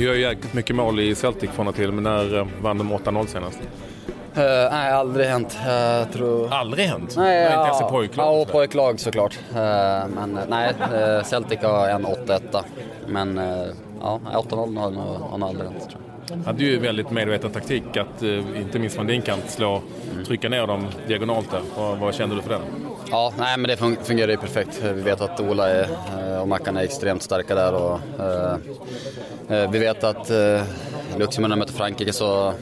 Ni gör ju jäkligt mycket mål i Celtic från och till, men när eh, vann de 8-0 senast? Uh, nej, aldrig hänt. Jag tror... Aldrig hänt? Nej, Inte ja, ens i pojklag? Ja, pojklag såklart. Uh, men nej, uh, Celtic har en 8-1. Men uh, ja, 8-0 har nog aldrig hänt tror jag. hade ju väldigt medveten taktik att, inte minst från din kant, slå, trycka ner dem diagonalt där. Vad, vad kände du för den? Ja, nej, men det fungerar ju perfekt. Vi vet att Ola är, och Mackan är extremt starka där. Och, vi vet att Luxemburg möter Frankrike så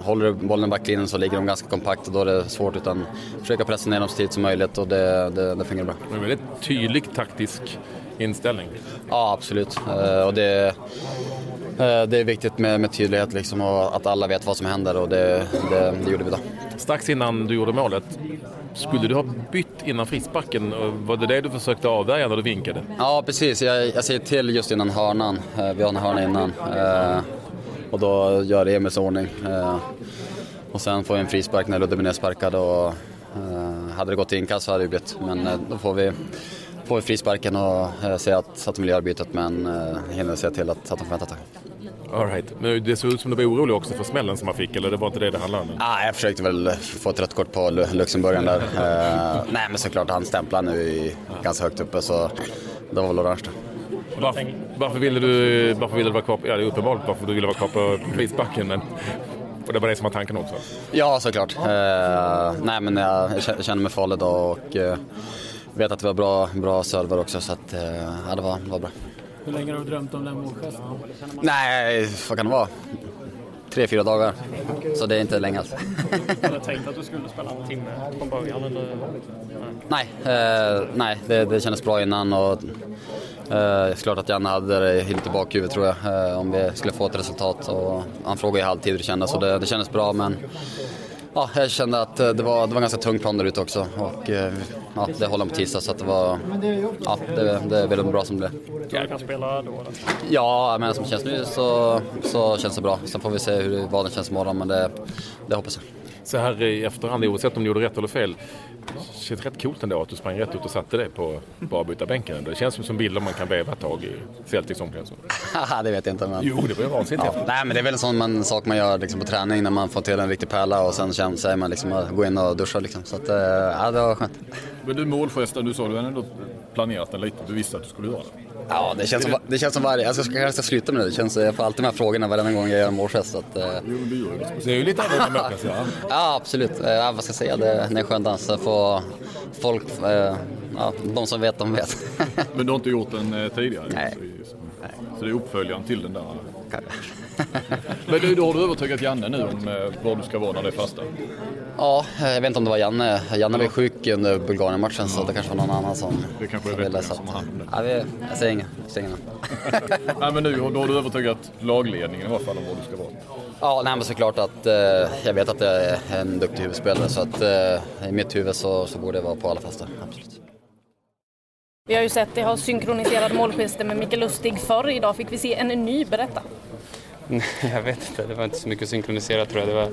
håller du bollen i backlinjen så ligger de ganska kompakt och då är det svårt utan försöka pressa ner dem så tidigt som möjligt och det, det, det fungerar bra. Det är en väldigt tydlig taktisk inställning. Ja, absolut. Och det, det är viktigt med, med tydlighet liksom och att alla vet vad som händer och det, det, det gjorde vi då. Strax innan du gjorde målet, skulle du ha bytt innan frisparken? Var det det du försökte avvärja när du vinkade? Ja, precis. Jag, jag säger till just innan hörnan. Eh, vi har en hörna innan. Eh, och då gör Emils ordning. Eh, och sen får vi en frispark när Ludde blir nedsparkad och eh, hade det gått till inkast så hade det blivit. Men eh, då får vi, får vi frisparken och eh, säger att, att de vill göra bytet men hinner se till att, att de får vänta ett tag. All right. Men det såg ut som du var orolig också för smällen som man fick, eller det var inte det det handlade om? Ah, jag försökte väl få ett rött kort på Luxemburgen där. uh, nej men såklart, han stämplar nu i, ganska högt uppe så det var väl orange varför, varför, ville du, varför ville du vara kvar ja det är uppenbart varför du ville vara kvar på frisbacken men och det var det som var tanken också? Ja, såklart. Eh, nej, men jag, jag känner mig farlig idag och eh, vet att det var bra, bra server också så att, eh, ja, det, var, det var bra. Hur länge har du drömt om den målgesten? Nej, vad kan det vara? Tre, fyra dagar. Så det är inte länge alls. Hade du tänkt att du skulle spela en timme från början? Eller? Nej, eh, nej det, det kändes bra innan och Eh, klart att Janne hade det lite i bakhuvudet tror jag, eh, om vi skulle få ett resultat. Och han frågade i halvtid hur det kändes och det, det kändes bra men ja, jag kände att eh, det var, det var ganska tung plan där ute också och eh, ja, det håller på tisdag så att det var, ja, det, det är väldigt bra som det blev. Du kan spela då eller? Ja, men som det känns nu så, så känns det bra. Sen får vi se hur vaden känns imorgon men det, det hoppas jag. Så här i efterhand, oavsett om du gjorde rätt eller fel, det känns rätt coolt ändå att du sprang rätt ut och satte dig på avbytarbänken. Det känns som bilder man kan veva ett tag i Celtics omklädningsrum. det vet jag inte. Men... Jo, det var ju vansinnigt ja. Nej, men det är väl en sån man, sak man gör liksom, på träning när man får till en riktig pärla och sen känner sig man liksom att gå in och duscha. Liksom. Så att, ja, det var skönt. Men du målgesten, du sa du hade ändå planerat den lite. Du visste att du skulle göra den. Ja, det känns, som, det känns som varje... Alltså, jag kanske ska sluta med det. det känns, jag får alltid de här frågorna varenda gång jag gör en målgest. Att, eh... Det. Det är ju lite annorlunda ja. ja, absolut. Eh, ja, vad ska jag säga? Det, det är en skön dans. Få folk... Eh, ja, de som vet, de vet. Men du har inte gjort den eh, tidigare? Nej. Så, så det är uppföljaren till den där? Men du, då har du övertygat Janne nu om var du ska vara när det är fasta? Ja, jag vet inte om det var Janne. Janne var ju sjuk under Bulgarien-matchen ja. så det kanske var någon annan som, det kanske ville. Så som han. Ja, vi, jag säger inget. nej, men nu då har du övertygat lagledningen i alla fall om var du ska vara? Ja, nej, men såklart att eh, jag vet att jag är en duktig huvudspelare så att eh, i mitt huvud så, så borde jag vara på alla fasta, absolut. Vi har ju sett det har synkroniserade målgester med Mikael Lustig förr. Idag fick vi se en ny, berätta. jag vet inte, det var inte så mycket synkroniserat tror jag. Det, var,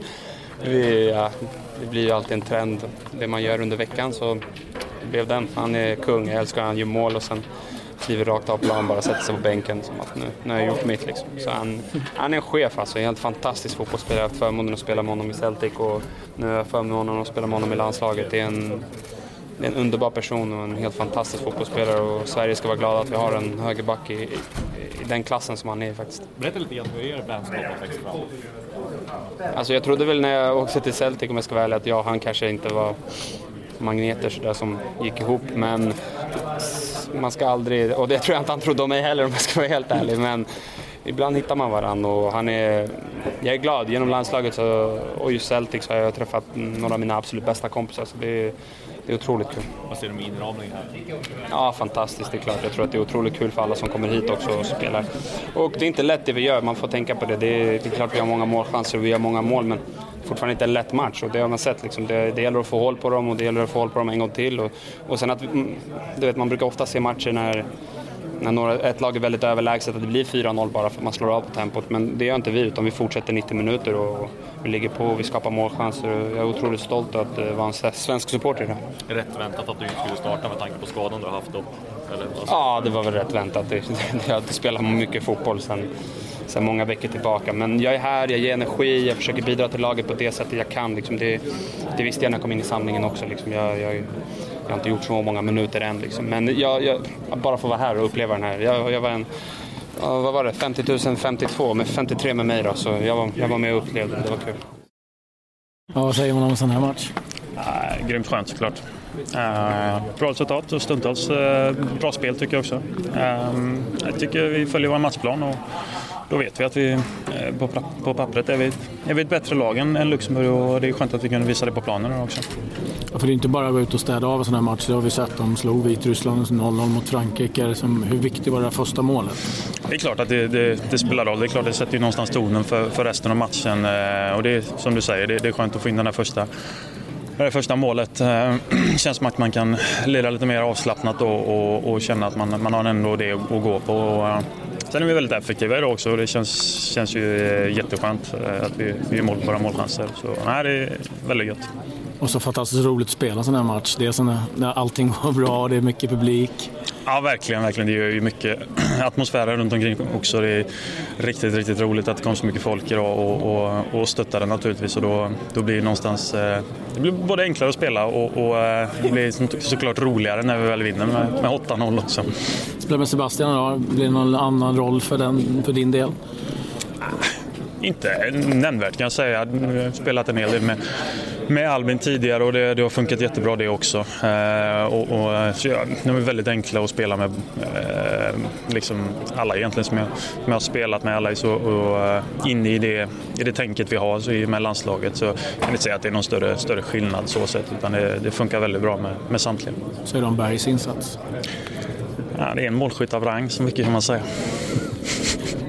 vi, ja, det blir ju alltid en trend. Det man gör under veckan så blev den. Han är kung, jag älskar han gör mål och sen kliver rakt av plan bara sätter sig på bänken som att nu, nu har jag gjort mitt liksom. Så han, han är en chef alltså, en helt fantastisk fotbollsspelare. Jag har haft förmånen att spela med honom i Celtic och nu har jag förmånen att spela med honom i landslaget. Det är en, en underbar person och en helt fantastisk fotbollsspelare och Sverige ska vara glada att vi har en högerback i, i, i den klassen som han är faktiskt. Berätta lite grann hur er vänskap har växt fram. Alltså jag trodde väl när jag åkte till Celtic om jag ska vara ärlig att jag och han kanske inte var magneter sådär som gick ihop men man ska aldrig, och det tror jag inte han trodde om mig heller om jag ska vara helt ärlig men ibland hittar man varandra och han är, jag är glad genom landslaget så, och just Celtic så har jag träffat några av mina absolut bästa kompisar så det det är otroligt kul. Vad ser du med inramningen här? Ja, fantastiskt. Det är klart. Jag tror att det är otroligt kul för alla som kommer hit också och spelar. Och det är inte lätt det vi gör, man får tänka på det. Det är, det är klart vi har många målchanser och vi har många mål, men fortfarande inte en lätt match och det har man sett. Liksom. Det, det gäller att få håll på dem och det gäller att få håll på dem en gång till. Och, och sen att, mm, du vet, man brukar ofta se matcher när när några, ett lag är väldigt överlägset att det blir 4-0 bara för att man slår av på tempot. Men det gör inte vi utan vi fortsätter 90 minuter och Vi ligger på, vi skapar målchanser och jag är otroligt stolt att vara en svensk supporter i det. Rätt väntat att du inte skulle starta med tanke på skadan du har haft då? Eller, alltså. Ja, det var väl rätt väntat. Jag har spelat mycket fotboll sen, sen många veckor tillbaka. Men jag är här, jag ger energi, jag försöker bidra till laget på det sättet jag kan. Liksom det, det visste jag när jag kom in i samlingen också. Liksom jag, jag, jag har inte gjort så många minuter än. Liksom. Men jag, jag, bara få vara här och uppleva den här. Jag, jag var en, vad var det, 50 000 52 med 53 med mig då. Så jag var, jag var med och upplevde det, det var kul. Ja, vad säger man om en sån här match? Äh, grymt skönt såklart. Uh, bra resultat och stundtals uh, bra spel tycker jag också. Uh, jag tycker vi följer vår matchplan och då vet vi att vi på, på pappret är vi, är vi ett bättre lag än, än Luxemburg och det är skönt att vi kunde visa det på planen också. Ja, för det är inte bara att gå ut och städa av en sån här match. Det har vi sett. De slog Vitryssland 0-0 mot Frankrike. Som, hur viktigt var det första målet? Det är klart att det, det, det, spelar roll. Det är klart det sätter ju någonstans tonen för, för resten av matchen. Eh, och det är som du säger, det, det är skönt att få in den här första det första målet. Det eh, känns som att man kan lira lite mer avslappnat och, och, och känna att man, man har ändå det att gå på. Och, sen är vi väldigt effektiva idag också och det känns, känns ju jätteskönt att vi, vi gör mål på våra målchanser. Så nej, det är väldigt gött. Och så fantastiskt roligt att spela sån här match. Det är såna, när allting går bra det är mycket publik. Ja, verkligen. verkligen. Det gör ju mycket atmosfären runt omkring också. Det är riktigt, riktigt roligt att det kommer så mycket folk idag och, och, och stöttar det naturligtvis. Och då, då blir det någonstans... Eh, det blir både enklare att spela och, och eh, det blir såklart roligare när vi väl vinner med, med 8-0 också. Spelar med Sebastian idag. Blir det någon annan roll för, den, för din del? Inte nämnvärt kan jag säga. Jag har spelat en hel del med med Albin tidigare och det, det, har funkat jättebra det också. Eh, och, och, så ja, de är väldigt enkla att spela med eh, liksom alla egentligen som jag, som jag har spelat med. Alla är så och, uh, inne i det, i det tänket vi har så i, med landslaget så jag kan inte säga att det är någon större, större skillnad så sett utan det, det funkar väldigt bra med, med samtliga. Så är de Bergs insats? Ja, det är en målskytt av rang, så mycket kan man säga.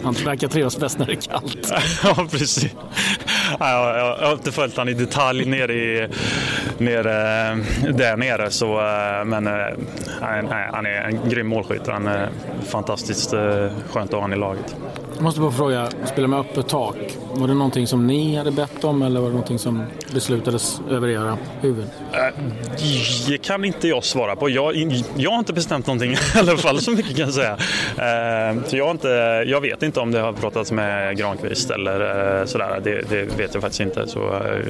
Han verkar trivas bäst när det är kallt. ja, precis. Jag, jag, jag har inte följt honom i detalj nere, i, nere eh, där nere. Så, eh, men eh, nej, han är en grym målskytt. Han är fantastiskt skönt att ha honom i laget. Jag måste bara fråga, spela med öppet tak. Var det någonting som ni hade bett om eller var det någonting som beslutades över era huvuden? Det kan inte jag svara på. Jag, jag har inte bestämt någonting i alla fall, så mycket kan jag säga. Så jag, inte, jag vet inte om det har pratats med Granqvist eller sådär. Det, det vet jag faktiskt inte. Så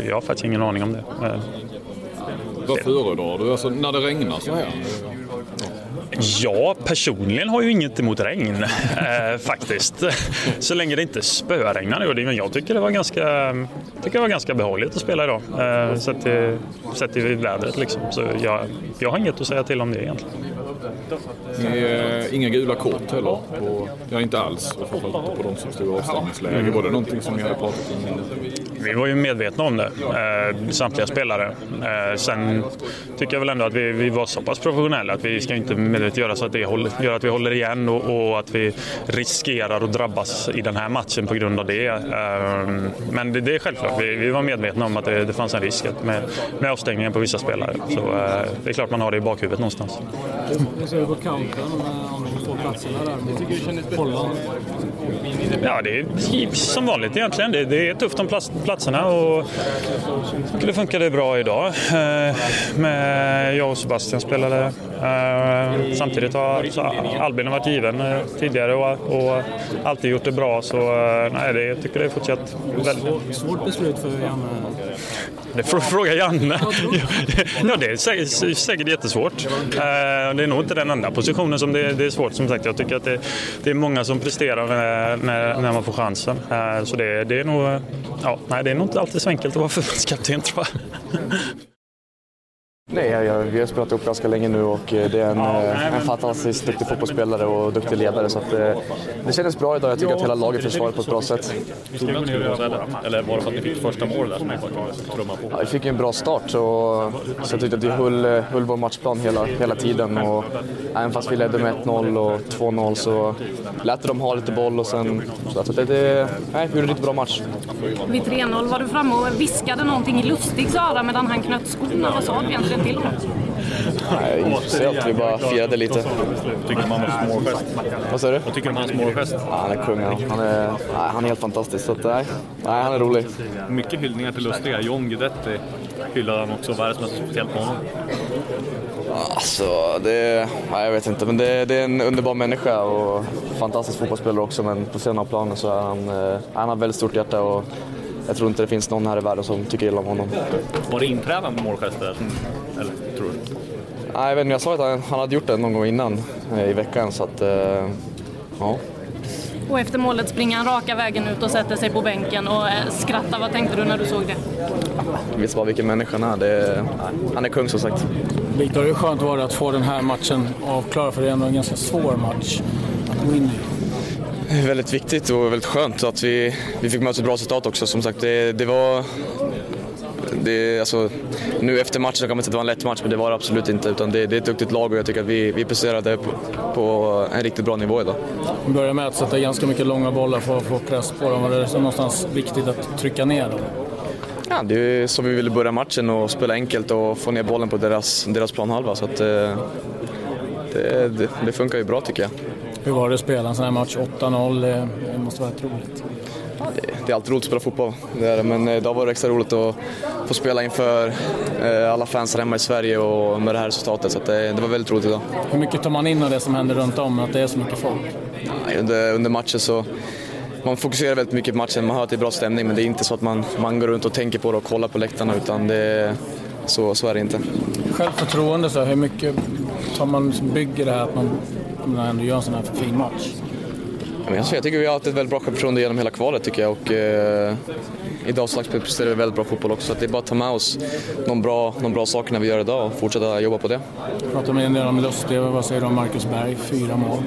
jag har faktiskt ingen aning om det. Vad föredrar du alltså, när det regnar så här? Ja, personligen har jag inget emot regn eh, faktiskt. Så länge det inte spöregnar nu. Men jag tycker det var ganska, tycker det var ganska behagligt att spela idag. Eh, sett, till, sett till vädret liksom. Så jag, jag har inget att säga till om det egentligen. Med, inga gula kort heller? På, ja, inte alls. Framförallt på de som stod i avstängningsläge. Mm. Var det någonting som ni hade pratat om? Vi var ju medvetna om det, eh, samtliga spelare. Eh, sen tycker jag väl ändå att vi, vi var så pass professionella att vi ska inte medvetet göra så att det håller, gör att vi håller igen och, och, att vi riskerar att drabbas i den här matchen på grund av det. Ehm, men det, det, är självklart, vi, vi var medvetna om att det, det fanns en risk med, med avstängningen på vissa spelare. Så eh, det är klart man har det i bakhuvudet någonstans. Hur ser du på kampen platserna där mot Holland? Ja, det är som vanligt egentligen. Det, det är tufft om platserna och det funkade bra idag. Eh, med jag och Sebastian spelade. Eh, samtidigt har Albin varit given eh, tidigare och, och alltid gjort det bra. Så nej, det, jag tycker det är fortsatt väldigt... Svårt beslut för Janne? Det får du fråga Janne. Ja, det är säkert jättesvårt. Det är nog inte den enda positionen som det är svårt. Som sagt, jag tycker att det, det är många som presterar när, när man får chansen. Så det, det är nog, ja, nej, det är nog inte alltid så enkelt att vara förbundskapten tror jag. Nej, jag, vi har spelat ihop ganska länge nu och det är en, eh, en fantastiskt duktig fotbollsspelare och duktig ledare. Så att, eh, det kändes bra idag. Jag tycker att hela laget försvarade på ett bra sätt. Eller var det för att ni fick första målet där som ni trumma på? Ja, vi fick en bra start så, så jag tyckte att vi höll, höll vår matchplan hela, hela tiden. Och, även fast vi ledde med 1-0 och 2-0 så lät de ha lite boll och sen... Så att det, det, nej, vi gjorde en riktigt bra match. Vid 3-0 var du framme och viskade någonting i Lustigs öra medan han knöt skorna. Vad sa du egentligen? Det till honom? Nej, intresserat. Vi bara firade lite. tycker du om hans målgest? Vad sa du? Vad tycker du om hans målgest? Ja, han är kung han. Han är, nej, han är helt fantastisk. Så att, nej, nej, han är rolig. Mycket hyllningar till Lustiga. John Guidetti hyllade han också. Vad är det som är speciellt med honom? Alltså, det, nej, jag vet inte, men det, det är en underbar människa och fantastisk fotbollsspelare också. Men på sidan av planen så är han, eh, han har väldigt stort hjärta och jag tror inte det finns någon här i världen som tycker illa om honom. Var det inpränade målgester? Eller tror du? Nej, jag vet inte, jag sa att han, han hade gjort det någon gång innan eh, i veckan så att, eh, ja. Och efter målet springer han raka vägen ut och sätter sig på bänken och eh, skrattar. Vad tänkte du när du såg det? Jag vet bara vilken människa han är. Det, är- han är kung som sagt. Viktor, hur skönt var det att få den här matchen avklarad? För det är ändå en ganska svår match att gå in i. Väldigt viktigt och väldigt skönt att vi, vi fick med oss ett bra resultat också. Som sagt, det, det var... Det, alltså, nu efter matchen kan man säga att det var en lätt match, men det var det absolut inte. Utan det, det är ett duktigt lag och jag tycker att vi, vi presterade på, på en riktigt bra nivå idag. Vi börjar med att sätta ganska mycket långa bollar för att få press på dem. Var det så någonstans viktigt att trycka ner dem? Ja, det är så vi ville börja matchen och spela enkelt och få ner bollen på deras, deras planhalva. Så att, eh, det, det, det funkar ju bra tycker jag. Hur var det att spela en sån här match? 8-0, det- det måste vara roligt. Det är alltid roligt att spela fotboll, det är det. men idag var det extra roligt att få spela inför eh, alla fans här hemma i Sverige och med det här resultatet. Så det, det var väldigt roligt idag. Hur mycket tar man in av det som händer runt om, att det är så mycket folk? Under, under matchen så man fokuserar väldigt mycket på matchen, man hör att det är bra stämning men det är inte så att man, man går runt och tänker på det och kollar på läktarna utan det, så, så är det inte. Självförtroende, så hur mycket tar man, bygger det här att man, man ändå gör en sån här fin match? Men jag tycker vi har haft ett väldigt bra självförtroende genom hela kvalet tycker jag och eh, idag slags presterar vi väldigt bra fotboll också så att det är bara att ta med oss de bra, de bra sakerna vi gör idag och fortsätta jobba på det. Pratar med en del om Lustig, vad säger du om Marcus Berg? Fyra mål.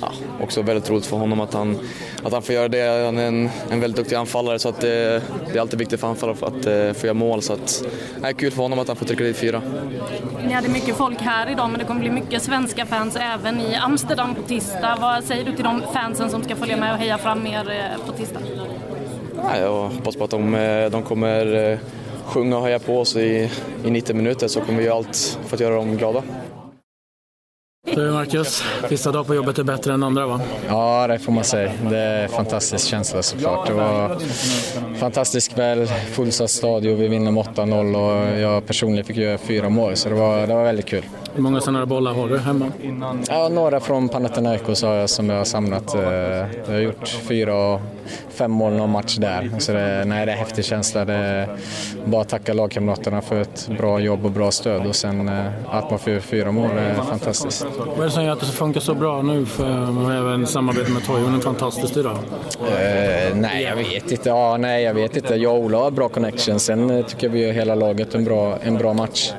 Ja, också väldigt roligt för honom att han, att han får göra det. Han är en, en väldigt duktig anfallare så att det, det är alltid viktigt för anfallare att eh, få göra mål. Så att, det är kul för honom att han får trycka dit fyra. Ni hade mycket folk här idag men det kommer bli mycket svenska fans även i Amsterdam på tisdag. Vad säger du till de fansen som ska följa med och heja fram er eh, på tisdag? Ja, jag hoppas på att de, eh, de kommer eh, sjunga och heja på oss i, i 90 minuter så kommer vi göra allt för att göra dem glada. Du Marcus, sista dag på jobbet är bättre än andra va? Ja, det får man säga. Det är en fantastisk känsla såklart. Det var en fantastisk kväll, fullsatt stadion, vi vinner med 8-0 och jag personligen fick göra fyra mål så det var, det var väldigt kul. Hur många sådana bollar har du hemma? Ja, några från Panathinaikos har jag som jag har samlat. eh, Jag har gjort fyra och fem mål någon match där. Så det, nej, det är en häftig känsla. Det är bara att tacka lagkamraterna för ett bra jobb och bra stöd och sen eh, att man får fyra mål är fantastiskt. Vad är det som gör att det funkar så bra nu? För även samarbetet med Toivonen är fantastiskt idag. Uh, eh, nej, jag vet inte. Ja, nej, jag vet inte. Jag och Ola har bra connection. Sen eh, tycker jag vi gör hela laget en bra, en bra match.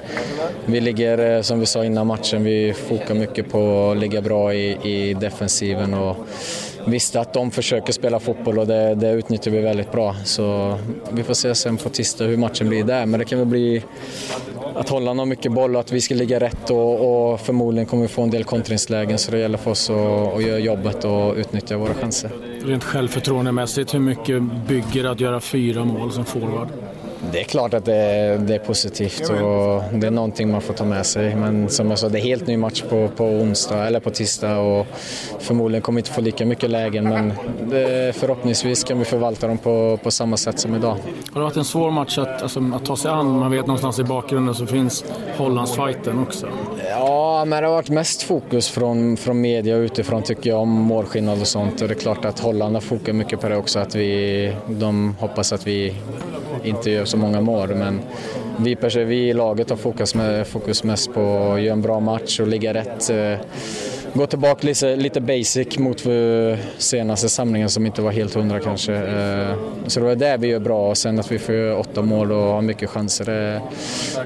Vi ligger, eh, som vi sa innan matchen, vi fokar mycket på att ligga bra i, i defensiven och visste att de försöker spela fotboll och det, det utnyttjar vi väldigt bra. Så vi får se sen på tisdag hur matchen blir där. Men det kan väl bli att Holland har mycket boll och att vi ska ligga rätt och, och förmodligen kommer vi få en del kontringslägen så det gäller för oss att, att göra jobbet och utnyttja våra chanser. Rent självförtroendemässigt, hur mycket bygger att göra fyra mål som forward? Det är klart att det är, det är positivt och det är någonting man får ta med sig. Men som jag sa, det är helt ny match på, på onsdag eller på tisdag och förmodligen kommer vi inte få lika mycket lägen men det, förhoppningsvis kan vi förvalta dem på, på samma sätt som idag. Har det varit en svår match att, alltså, att ta sig an? Man vet någonstans i bakgrunden så finns Hollandsfighten också. Ja, men det har varit mest fokus från, från media och utifrån tycker jag om målskillnad och sånt. Och det är klart att Holland har fokat mycket på det också. Att vi, de hoppas att vi inte gör så många mål. Men vi, vi i laget har fokus, med, fokus mest på att göra en bra match och ligga rätt. Eh, Gå tillbaka lite, lite basic mot eh, senaste samlingen som inte var helt hundra kanske. Eh, Så det var det vi gör bra och sen att vi får åtta mål och ha mycket chanser det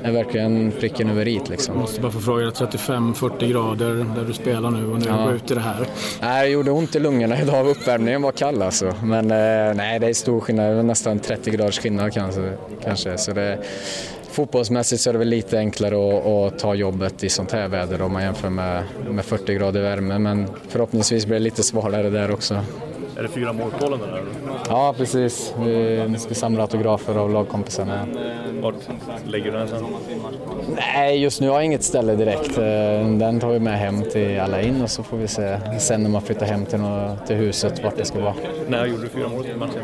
är verkligen pricken över i liksom. Jag måste bara få fråga, 35-40 grader där du spelar nu och nu Ja. går ut i det här. Nej, det gjorde ont i lungorna idag. Uppvärmningen var kall alltså. Men eh, nej, det är stor skillnad. Det är nästan 30 graders skillnad kanske. kanske. Så det, fotbollsmässigt så är det väl lite enklare att, att ta jobbet i sånt här väder om man jämför med, med 40 grader värme. Men förhoppningsvis blir det lite svalare där också. Är det fyra målpålen där? Ja, precis. Vi ska samla autografer av lagkompisarna. Vart lägger du den sen? Nej, just nu har jag inget ställe direkt. Eh, Den tar vi med hem till alla in och så får vi se sen när man flyttar hem till, nå- till huset vart det ska vara. När gjorde du fyra mål i matchen?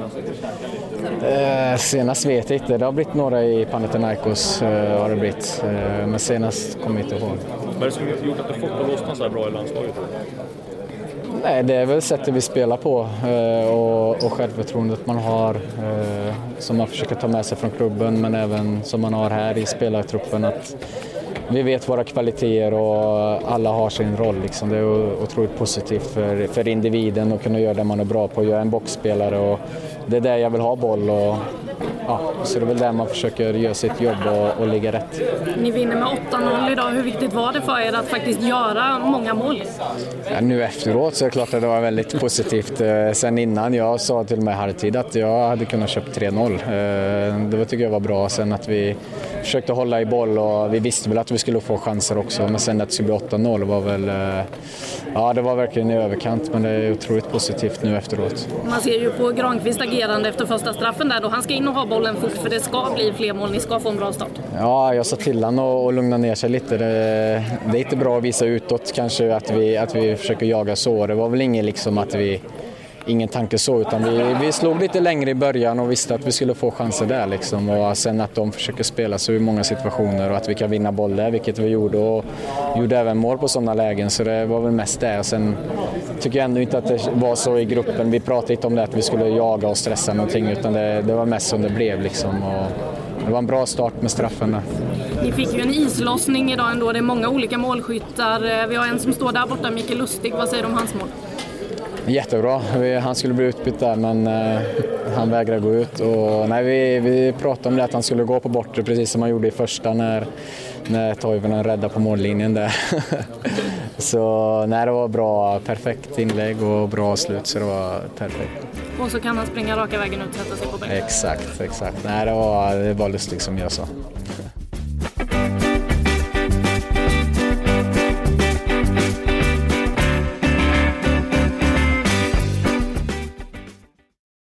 Eh, senast vet jag inte. Det har blivit några i Panathinaikos. Eh, har det blivit. Eh, men senast kommer jag inte ihåg. Vad är det som gjort att du fått att lossna så här bra i landslaget? Nej, det är väl sättet vi spelar på eh, och, och självförtroendet man har eh, som man försöker ta med sig från klubben men även som man har här i spelartruppen. Att vi vet våra kvaliteter och alla har sin roll. Liksom. Det är otroligt positivt för, för individen att kunna göra det man är bra på. Jag är en boxspelare och det är där jag vill ha boll. Och, ja, så det är väl där man försöker göra sitt jobb och, och ligga rätt. Ni vinner med 8-0 idag. Hur viktigt var det för er att faktiskt göra många mål? Ja, nu efteråt så är det klart att det var väldigt positivt. Eh, Sen innan, jag sa till och med halvtid att jag hade kunnat köpa 3-0. Eh, Det tycker jag var bra. Sen att vi försökte hålla i boll och vi visste väl att vi skulle få chanser också. Men sen att det skulle bli 8-0 var väl, eh, ja det var verkligen i överkant. Men det är otroligt positivt nu efteråt. Man ser ju på Granqvist agerande efter första straffen där då. Han ska in och ha bollen fort för det ska bli fler mål. Ni ska få en bra start. Ja, jag sa till honom att lugna ner sig lite. Det, det är inte bra att visa utåt kanske att vi, att vi försöker jaga så. Det var väl inget liksom att vi Ingen tanke så, utan vi, vi slog lite längre i början och visste att vi skulle få chanser där. Liksom. Och sen att de försöker spela sig i många situationer och att vi kan vinna boll där, vilket vi gjorde. Och gjorde även mål på sådana lägen, så det var väl mest det. Och sen tycker jag ändå inte att det var så i gruppen. Vi pratade inte om det att vi skulle jaga och stressa någonting, utan det, det var mest som det blev. Liksom. Och det var en bra start med straffen där. Ni fick ju en islossning idag ändå. Det är många olika målskyttar. Eh, vi har en som står där borta, Mikael Lustig. Vad säger du om hans mål? Jättebra. Vi, han skulle bli utbytt där men eh, han vägrade gå ut. Och, nej, vi, vi pratade om det att han skulle gå på bortre precis som han gjorde i första när, när Toivonen räddade på mållinjen där. så nej, det var bra. Perfekt inlägg och bra slut så det var perfekt. Och så kan han springa raka vägen ut och sätta sig på bänken. Exakt, exakt. Nej, det var, det var lustigt som jag sa.